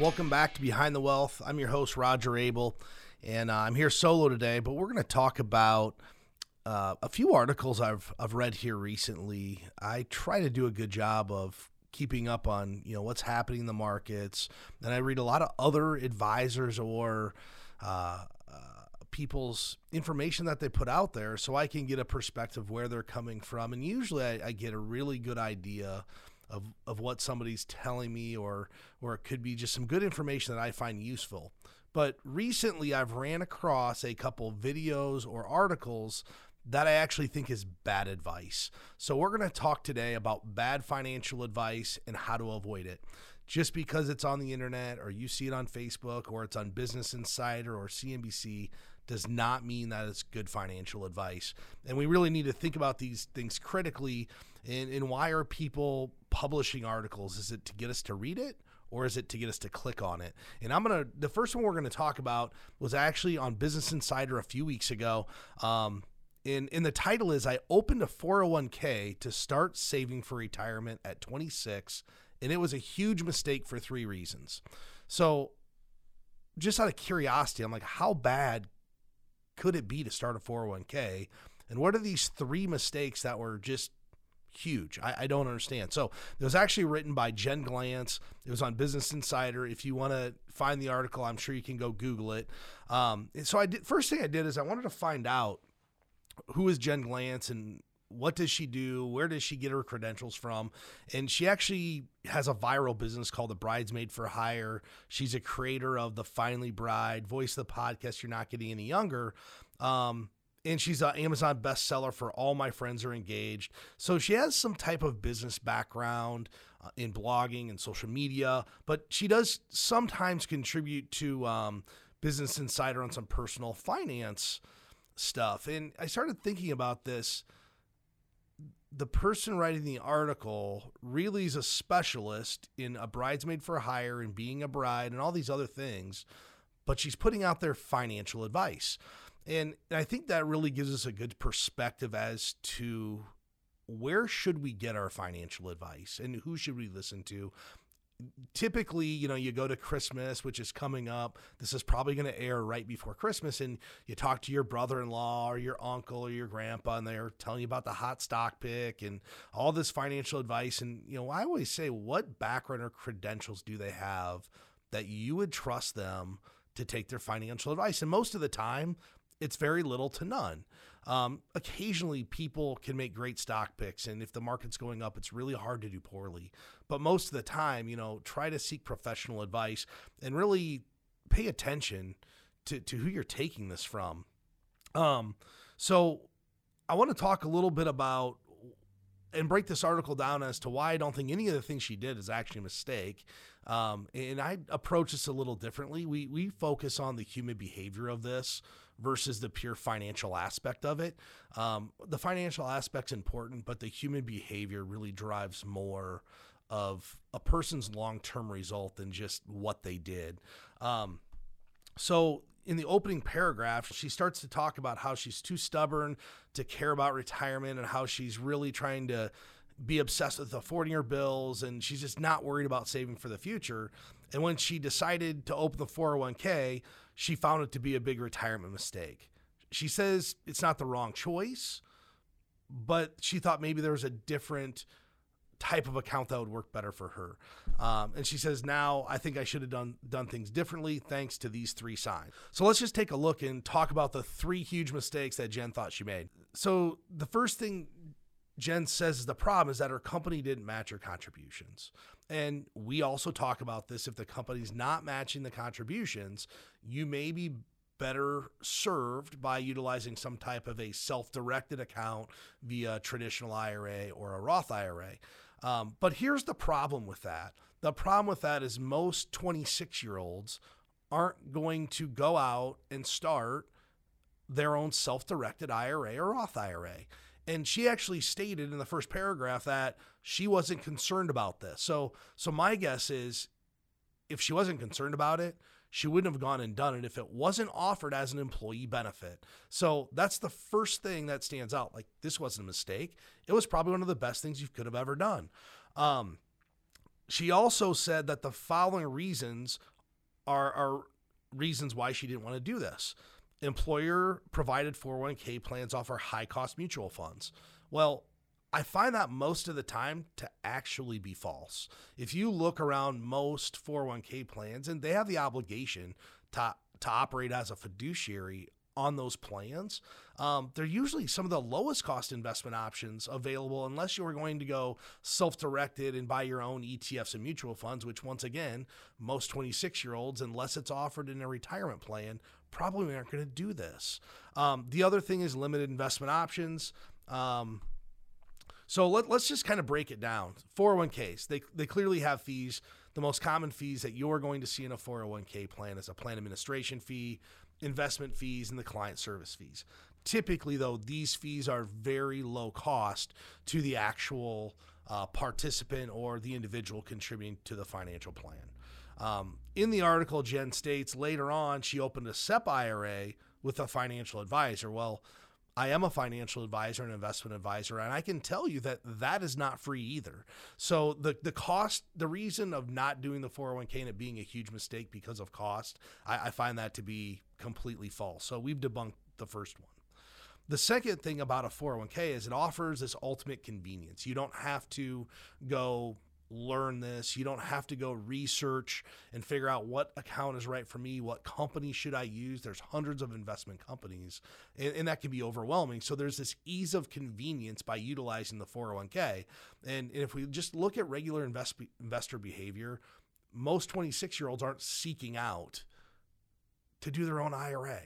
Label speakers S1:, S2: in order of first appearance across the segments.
S1: Welcome back to Behind the Wealth. I'm your host, Roger Abel, and uh, I'm here solo today, but we're going to talk about uh, a few articles I've, I've read here recently. I try to do a good job of keeping up on you know what's happening in the markets, and I read a lot of other advisors or uh, uh, people's information that they put out there, so I can get a perspective where they're coming from, and usually I, I get a really good idea of, of what somebody's telling me or or it could be just some good information that I find useful. But recently I've ran across a couple videos or articles that I actually think is bad advice. So we're going to talk today about bad financial advice and how to avoid it. Just because it's on the internet or you see it on Facebook or it's on Business Insider or CNBC does not mean that it's good financial advice. And we really need to think about these things critically. And, and why are people publishing articles? Is it to get us to read it? Or is it to get us to click on it? And I'm gonna. The first one we're gonna talk about was actually on Business Insider a few weeks ago. Um, in in the title is I opened a 401k to start saving for retirement at 26 and it was a huge mistake for three reasons. So just out of curiosity, I'm like how bad could it be to start a 401k? And what are these three mistakes that were just huge? I, I don't understand. So it was actually written by Jen Glantz. It was on Business Insider. If you want to find the article, I'm sure you can go Google it. Um, so I did. First thing I did is I wanted to find out who is Jen Glantz and what does she do? Where does she get her credentials from? And she actually has a viral business called The Bridesmaid for Hire. She's a creator of The Finally Bride, voice of the podcast You're Not Getting Any Younger. Um, and she's an Amazon bestseller for All My Friends Are Engaged. So she has some type of business background uh, in blogging and social media, but she does sometimes contribute to um, Business Insider on some personal finance stuff. And I started thinking about this. The person writing the article really is a specialist in a bridesmaid for hire and being a bride and all these other things, but she's putting out their financial advice. And I think that really gives us a good perspective as to where should we get our financial advice and who should we listen to typically, you know, you go to Christmas, which is coming up. This is probably going to air right before Christmas, and you talk to your brother-in-law or your uncle or your grandpa, and they're telling you about the hot stock pick and all this financial advice. And you know, I always say, what background or credentials do they have that you would trust them to take their financial advice? And most of the time, it's very little to none. Um, occasionally, people can make great stock picks, and if the market's going up, it's really hard to do poorly. But most of the time, you know, try to seek professional advice and really pay attention to, to who you're taking this from. Um, so, I want to talk a little bit about and break this article down as to why I don't think any of the things she did is actually a mistake. Um, and I approach this a little differently. We we focus on the human behavior of this versus the pure financial aspect of it. Um, the financial aspect's important, but the human behavior really drives more of a person's long term result than just what they did. Um, so in the opening paragraph, she starts to talk about how she's too stubborn to care about retirement and how she's really trying to be obsessed with affording her bills and she's just not worried about saving for the future. And when she decided to open the 401k, she found it to be a big retirement mistake. She says it's not the wrong choice, but she thought maybe there was a different type of account that would work better for her. Um, and she says, now I think I should have done done things differently thanks to these three signs. So let's just take a look and talk about the three huge mistakes that Jen thought she made. So the first thing Jen says the problem is that her company didn't match her contributions. And we also talk about this if the company's not matching the contributions, you may be better served by utilizing some type of a self directed account via traditional IRA or a Roth IRA. Um, but here's the problem with that the problem with that is most 26 year olds aren't going to go out and start their own self directed IRA or Roth IRA. And she actually stated in the first paragraph that she wasn't concerned about this. So, so my guess is if she wasn't concerned about it, she wouldn't have gone and done it if it wasn't offered as an employee benefit. So that's the first thing that stands out. Like this wasn't a mistake. It was probably one of the best things you could have ever done. Um, She also said that the following reasons are, are reasons why she didn't want to do this. Employer provided 401k plans offer high cost mutual funds. Well, I find that most of the time to actually be false. If you look around most 401k plans, and they have the obligation to, to operate as a fiduciary on those plans, um, they're usually some of the lowest cost investment options available, unless you are going to go self directed and buy your own ETFs and mutual funds, which, once again, most 26 year olds, unless it's offered in a retirement plan, probably aren't going to do this. Um, the other thing is limited investment options. Um, so let, us just kind of break it down. 401ks, they, they clearly have fees. The most common fees that you're going to see in a 401k plan is a plan administration fee, investment fees, and the client service fees. Typically, though, these fees are very low cost to the actual uh, participant or the individual contributing to the financial plan. Um, in the article, Jen states later on she opened a SEP IRA with a financial advisor. Well, I am a financial advisor and investment advisor, and I can tell you that that is not free either. So the the cost, the reason of not doing the 401k and it being a huge mistake because of cost, I, I find that to be completely false. So we've debunked the first one. The second thing about a 401k is it offers this ultimate convenience. You don't have to go learn this. You don't have to go research and figure out what account is right for me, what company should I use. There's hundreds of investment companies, and, and that can be overwhelming. So there's this ease of convenience by utilizing the 401k. And, and if we just look at regular invest, investor behavior, most 26 year olds aren't seeking out to do their own IRA.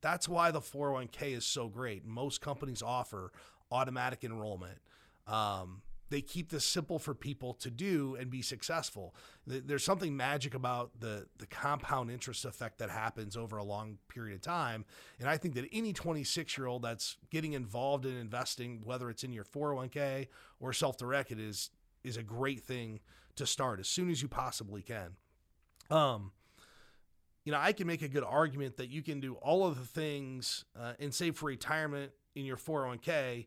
S1: That's why the 401k is so great. Most companies offer automatic enrollment. Um, they keep this simple for people to do and be successful. There's something magic about the the compound interest effect that happens over a long period of time, and I think that any 26 year old that's getting involved in investing, whether it's in your 401k or self-directed, is is a great thing to start as soon as you possibly can. Um, you know, I can make a good argument that you can do all of the things uh, and save for retirement in your 401k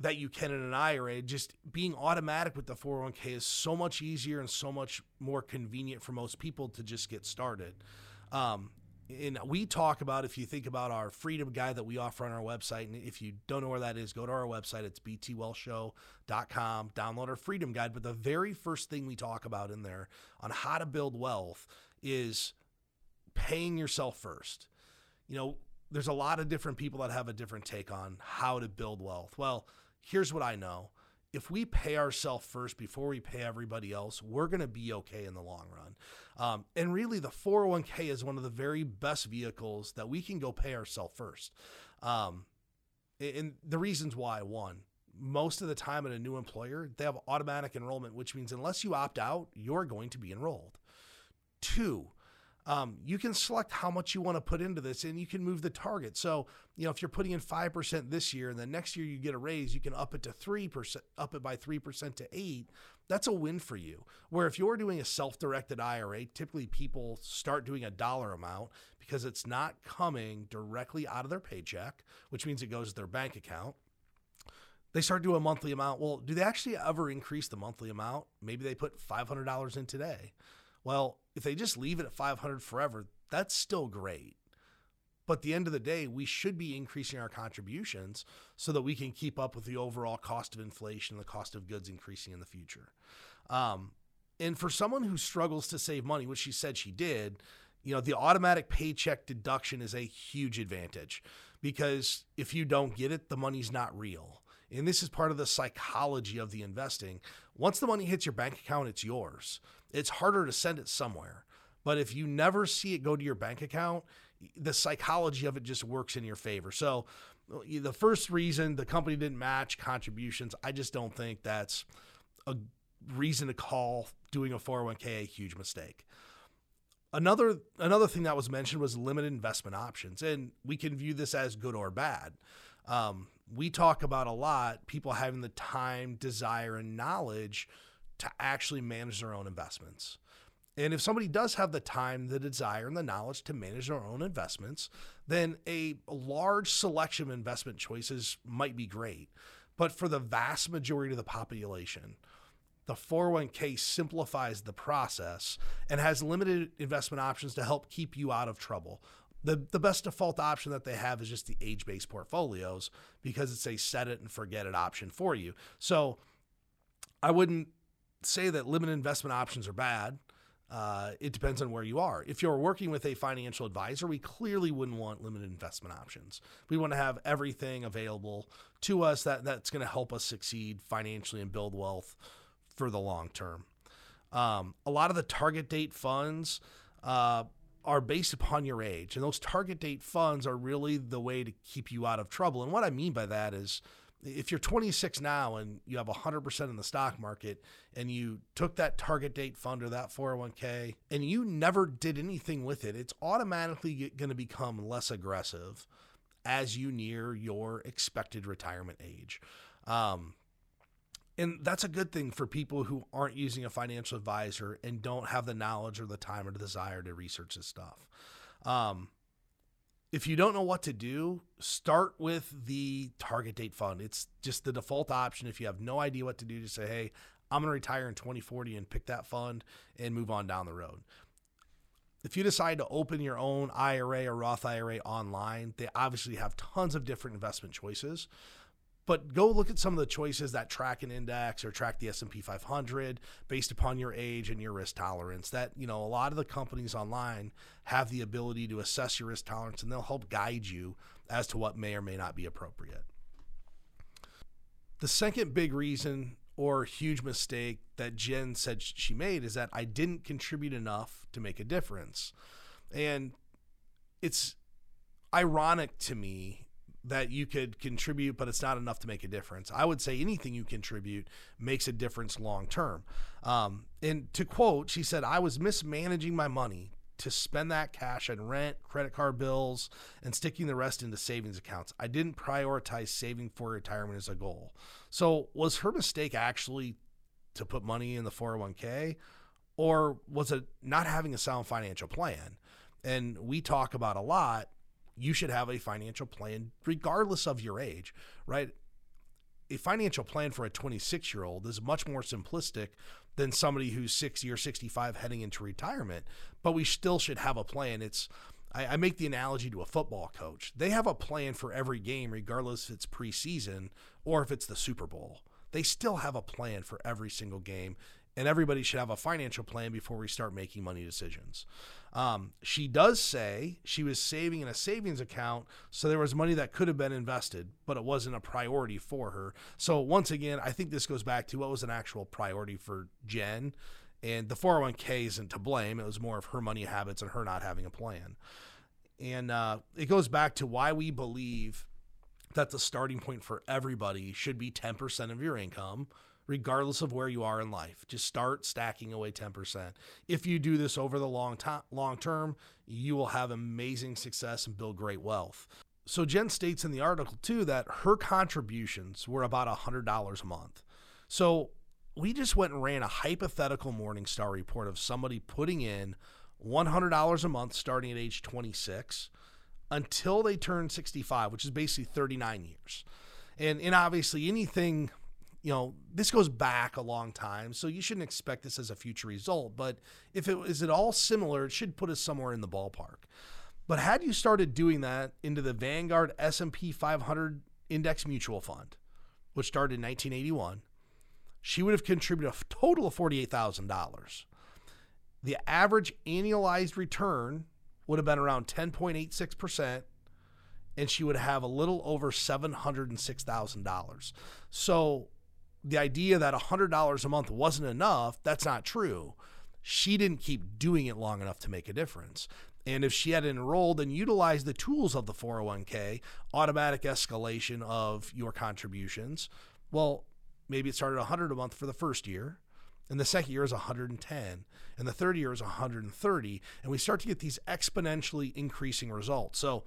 S1: that you can in an IRA. Just being automatic with the 401k is so much easier and so much more convenient for most people to just get started. Um, and we talk about if you think about our freedom guide that we offer on our website and if you don't know where that is go to our website it's btwealthshow.com download our freedom guide but the very first thing we talk about in there on how to build wealth is paying yourself first you know there's a lot of different people that have a different take on how to build wealth well here's what I know. If we pay ourselves first before we pay everybody else, we're going to be okay in the long run. Um, and really, the 401k is one of the very best vehicles that we can go pay ourselves first. Um, and the reasons why one, most of the time at a new employer, they have automatic enrollment, which means unless you opt out, you're going to be enrolled. Two, um, you can select how much you want to put into this and you can move the target. So, you know, if you're putting in 5% this year and the next year you get a raise, you can up it to 3%, up it by 3% to 8. That's a win for you. Where if you're doing a self-directed IRA, typically people start doing a dollar amount because it's not coming directly out of their paycheck, which means it goes to their bank account they start doing a monthly amount. Well, do they actually ever increase the monthly amount? Maybe they put $500 in today. Well, if they just leave it at 500 forever, that's still great. But at the end of the day, we should be increasing our contributions so that we can keep up with the overall cost of inflation, the cost of goods increasing in the future. Um, and for someone who struggles to save money, which she said she did, you know, the automatic paycheck deduction is a huge advantage because if you don't get it, the money's not real. And this is part of the psychology of the investing. Once the money hits your bank account, it's yours it's harder to send it somewhere. But if you never see it go to your bank account, the psychology of it just works in your favor. So the first reason the company didn't match contributions, I just don't think that's a reason to call doing a 401k a huge mistake. Another another thing that was mentioned was limited investment options, and we can view this as good or bad. Um, we talk about a lot people having the time, desire, and knowledge to actually manage their own investments. And if somebody does have the time, the desire, and the knowledge to manage their own investments, then a large selection of investment choices might be great. But for the vast majority of the population, the 401k simplifies the process and has limited investment options to help keep you out of trouble. The, the best default option that they have is just the age based portfolios because it's a set it and forget it option for you. So I wouldn't say that limited investment options are bad. Uh, it depends on where you are. If you're working with a financial advisor, we clearly wouldn't want limited investment options. We want to have everything available to us that, that's going to help us succeed financially and build wealth for the long term. Um, a lot of the target date funds uh, are based upon your age, and those target date funds are really the way to keep you out of trouble. And what I mean by that is, if you're 26 now and you have 100% in the stock market and you took that target date fund or that 401k and you never did anything with it, it's automatically going to become less aggressive as you near your expected retirement age. Um, and that's a good thing for people who aren't using a financial advisor and don't have the knowledge or the time or the desire to research this stuff. Um, if you don't know what to do, start with the target date fund. It's just the default option. If you have no idea what to do, just say, hey, I'm going to retire in 2040 and pick that fund and move on down the road. If you decide to open your own IRA or Roth IRA online, they obviously have tons of different investment choices but go look at some of the choices that track an index or track the S&P 500 based upon your age and your risk tolerance that you know a lot of the companies online have the ability to assess your risk tolerance and they'll help guide you as to what may or may not be appropriate. The second big reason or huge mistake that Jen said she made is that I didn't contribute enough to make a difference. And it's ironic to me that you could contribute, but it's not enough to make a difference. I would say anything you contribute makes a difference long term. Um, and to quote, she said, I was mismanaging my money to spend that cash on rent, credit card bills, and sticking the rest into savings accounts. I didn't prioritize saving for retirement as a goal. So, was her mistake actually to put money in the 401k, or was it not having a sound financial plan? And we talk about a lot you should have a financial plan regardless of your age, right? A financial plan for a 26 year old is much more simplistic than somebody who's 60 or 65 heading into retirement, but we still should have a plan. It's I, I make the analogy to a football coach. They have a plan for every game, regardless if it's preseason or if it's the Super Bowl. They still have a plan for every single game and everybody should have a financial plan before we start making money decisions. Um, she does say she was saving in a savings account, so there was money that could have been invested, but it wasn't a priority for her. So once again, I think this goes back to what was an actual priority for Jen, and the 401k isn't to blame. It was more of her money habits and her not having a plan. And uh, it goes back to why we believe that the starting point for everybody should be 10% of your income regardless of where you are in life. Just start stacking away 10%. If you do this over the long time, long term, you will have amazing success and build great wealth. So Jen states in the article too that her contributions were about $100 a month. So we just went and ran a hypothetical Morningstar report of somebody putting in $100 a month starting at age 26 until they turn 65, which is basically 39 years. And, and obviously anything you know, this goes back a long time, so you shouldn't expect this as a future result. But if it is at all similar, it should put us somewhere in the ballpark. But had you started doing that into the Vanguard S&P 500 Index Mutual Fund, which started in 1981, she would have contributed a total of $48,000. The average annualized return would have been around 10.86%, and she would have a little over $706,000. So the idea that $100 a month wasn't enough, that's not true. She didn't keep doing it long enough to make a difference. And if she had enrolled and utilized the tools of the 401k, automatic escalation of your contributions, well, maybe it started 100 a month for the first year, and the second year is 110, and the third year is 130, and we start to get these exponentially increasing results. So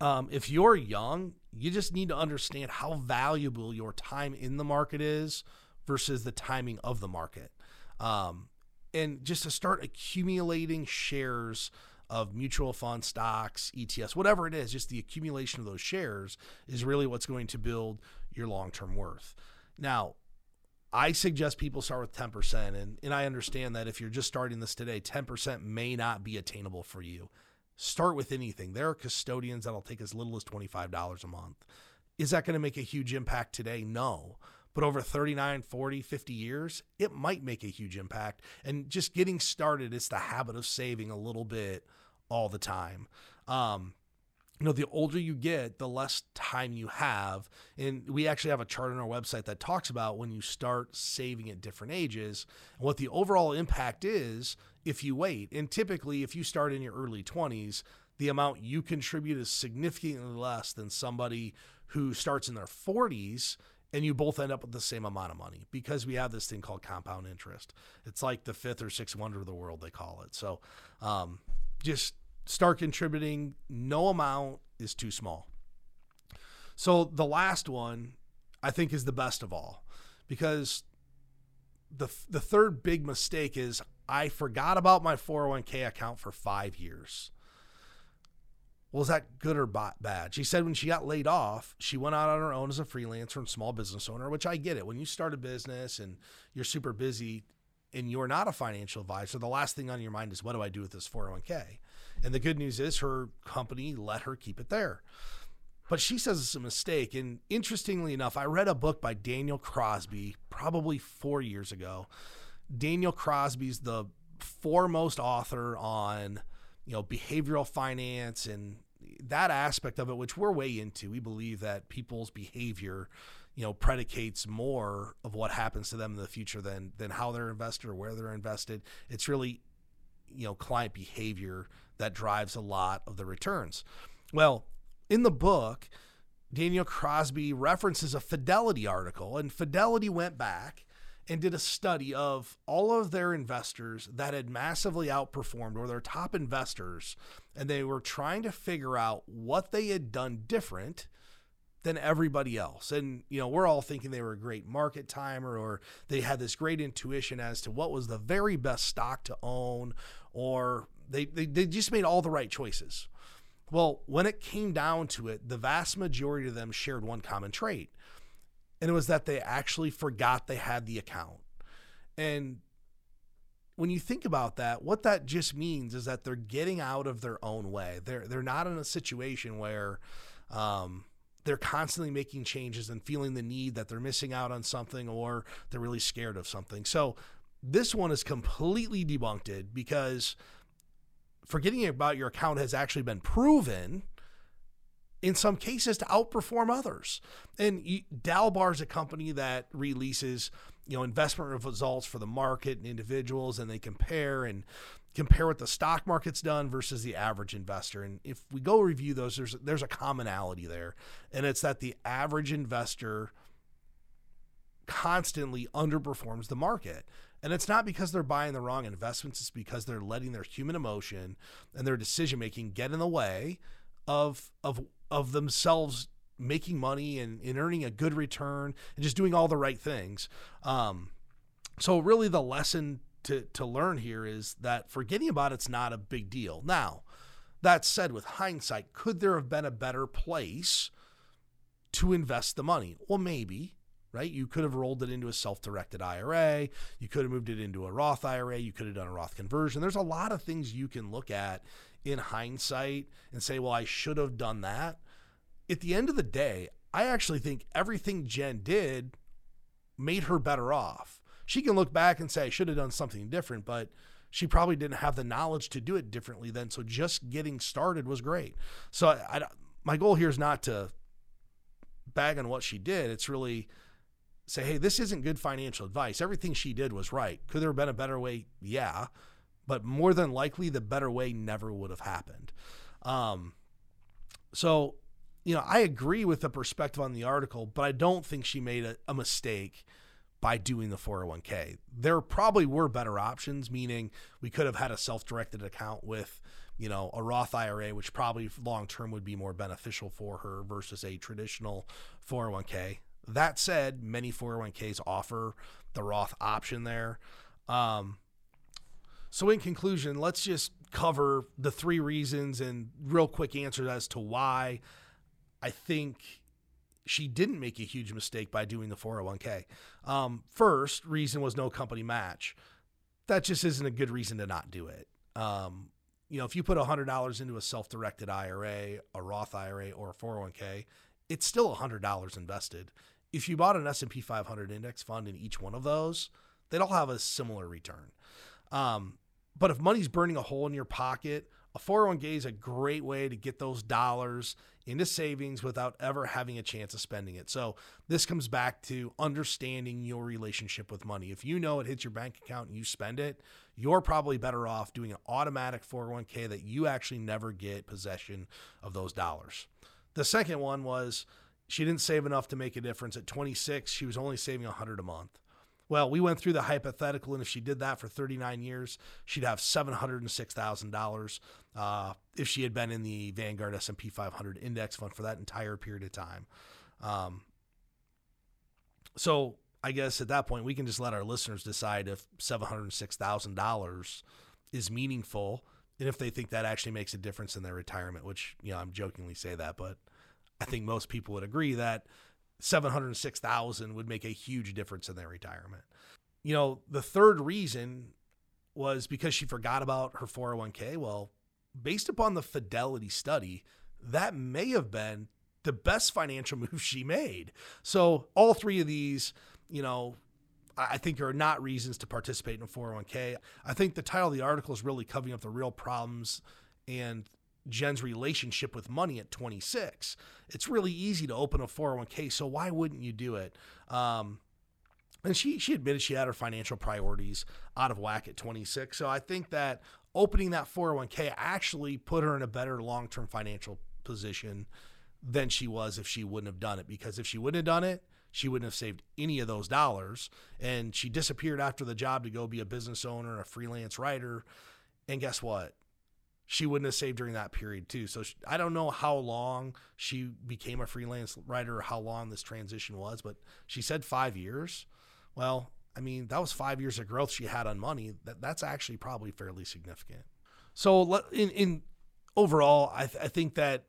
S1: um, if you're young, you just need to understand how valuable your time in the market is versus the timing of the market. Um, and just to start accumulating shares of mutual fund stocks, ETFs, whatever it is, just the accumulation of those shares is really what's going to build your long term worth. Now, I suggest people start with 10%. And, and I understand that if you're just starting this today, 10% may not be attainable for you. Start with anything. There are custodians that'll take as little as $25 a month. Is that going to make a huge impact today? No. But over 39, 40, 50 years, it might make a huge impact. And just getting started, it's the habit of saving a little bit all the time. Um, you know, the older you get, the less time you have. And we actually have a chart on our website that talks about when you start saving at different ages and what the overall impact is if you wait. And typically, if you start in your early 20s, the amount you contribute is significantly less than somebody who starts in their 40s and you both end up with the same amount of money because we have this thing called compound interest. It's like the fifth or sixth wonder of the world, they call it. So um, just start contributing. No amount is too small. So the last one I think is the best of all because the the third big mistake is I forgot about my 401k account for 5 years. Well, is that good or bad? She said when she got laid off, she went out on her own as a freelancer and small business owner, which I get it. When you start a business and you're super busy and you're not a financial advisor, the last thing on your mind is what do I do with this 401k? And the good news is her company let her keep it there. But she says it's a mistake. And interestingly enough, I read a book by Daniel Crosby probably four years ago. Daniel Crosby's the foremost author on, you know, behavioral finance and that aspect of it, which we're way into. We believe that people's behavior, you know, predicates more of what happens to them in the future than than how they're invested or where they're invested. It's really, you know, client behavior that drives a lot of the returns. Well, in the book, Daniel Crosby references a Fidelity article, and Fidelity went back and did a study of all of their investors that had massively outperformed or their top investors, and they were trying to figure out what they had done different than everybody else. And, you know, we're all thinking they were a great market timer or they had this great intuition as to what was the very best stock to own or they, they, they just made all the right choices. Well, when it came down to it, the vast majority of them shared one common trait, and it was that they actually forgot they had the account. And when you think about that, what that just means is that they're getting out of their own way. They're they're not in a situation where um, they're constantly making changes and feeling the need that they're missing out on something or they're really scared of something. So this one is completely debunked because forgetting about your account has actually been proven in some cases to outperform others. And Dalbar is a company that releases, you know, investment results for the market and individuals, and they compare and compare what the stock market's done versus the average investor. And if we go review those, there's there's a commonality there, and it's that the average investor constantly underperforms the market. And it's not because they're buying the wrong investments, it's because they're letting their human emotion and their decision making get in the way of of of themselves making money and, and earning a good return and just doing all the right things. Um, so really the lesson to to learn here is that forgetting about it's not a big deal. Now, that said, with hindsight, could there have been a better place to invest the money? Well, maybe right? You could have rolled it into a self directed IRA. You could have moved it into a Roth IRA. You could have done a Roth conversion. There's a lot of things you can look at in hindsight and say, well, I should have done that. At the end of the day, I actually think everything Jen did made her better off. She can look back and say, I should have done something different, but she probably didn't have the knowledge to do it differently then. So just getting started was great. So I, I, my goal here is not to bag on what she did. It's really say, hey, this isn't good financial advice. Everything she did was right. Could there have been a better way? Yeah. But more than likely, the better way never would have happened. Um, so, you know, I agree with the perspective on the article, but I don't think she made a, a mistake by doing the 401k. There probably were better options, meaning we could have had a self directed account with, you know, a Roth IRA, which probably long term would be more beneficial for her versus a traditional 401k. That said, many 401ks offer the Roth option there. Um, so, in conclusion, let's just cover the three reasons and real quick answers as to why I think she didn't make a huge mistake by doing the 401k. Um, first reason was no company match. That just isn't a good reason to not do it. Um, you know, if you put $100 into a self-directed IRA, a Roth IRA, or a 401k, it's still $100 invested. If you bought an S&P 500 index fund in each one of those, they'd all have a similar return. Um, but if money's burning a hole in your pocket, a 401k is a great way to get those dollars into savings without ever having a chance of spending it. So, this comes back to understanding your relationship with money. If you know it hits your bank account and you spend it, you're probably better off doing an automatic 401k that you actually never get possession of those dollars. The second one was she didn't save enough to make a difference. At 26, she was only saving 100 a month. Well, we went through the hypothetical, and if she did that for 39 years, she'd have $706,000 uh, if she had been in the Vanguard S&P 500 index fund for that entire period of time. Um, so I guess at that point, we can just let our listeners decide if $706,000 is meaningful and if they think that actually makes a difference in their retirement, which, you know, I'm jokingly say that, but I think most people would agree that 706,000 would make a huge difference in their retirement. You know, the third reason was because she forgot about her 401k. Well, based upon the Fidelity study, that may have been the best financial move she made. So, all three of these, you know, I think are not reasons to participate in a 401k. I think the title of the article is really covering up the real problems and Jen's relationship with money at 26. It's really easy to open a 401k, so why wouldn't you do it? Um, and she she admitted she had her financial priorities out of whack at 26. So I think that opening that 401k actually put her in a better long-term financial position than she was if she wouldn't have done it because if she wouldn't have done it, she wouldn't have saved any of those dollars and she disappeared after the job to go be a business owner, a freelance writer. And guess what? She wouldn't have saved during that period too. So she, I don't know how long she became a freelance writer or how long this transition was, but she said five years. Well, I mean, that was five years of growth she had on money. That that's actually probably fairly significant. So in in overall, I, th- I think that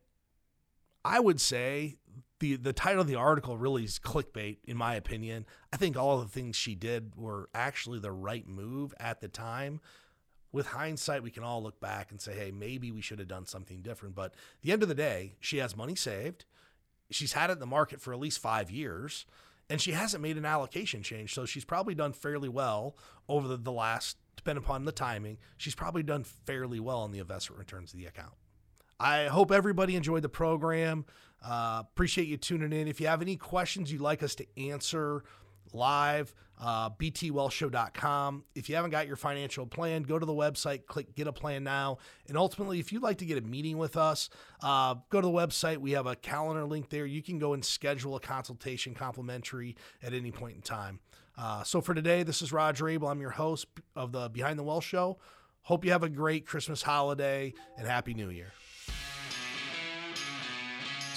S1: I would say the the title of the article really is clickbait, in my opinion. I think all the things she did were actually the right move at the time with hindsight, we can all look back and say, hey, maybe we should have done something different. But the end of the day, she has money saved. She's had it in the market for at least five years, and she hasn't made an allocation change. So she's probably done fairly well over the, the last, depending upon the timing, she's probably done fairly well on the investment returns of the account. I hope everybody enjoyed the program. Uh, appreciate you tuning in. If you have any questions you'd like us to answer, live, uh, btwealthshow.com. If you haven't got your financial plan, go to the website, click get a plan now. And ultimately, if you'd like to get a meeting with us, uh, go to the website. We have a calendar link there. You can go and schedule a consultation complimentary at any point in time. Uh, so for today, this is Roger Abel. I'm your host of the Behind the Wealth Show. Hope you have a great Christmas holiday and Happy New Year.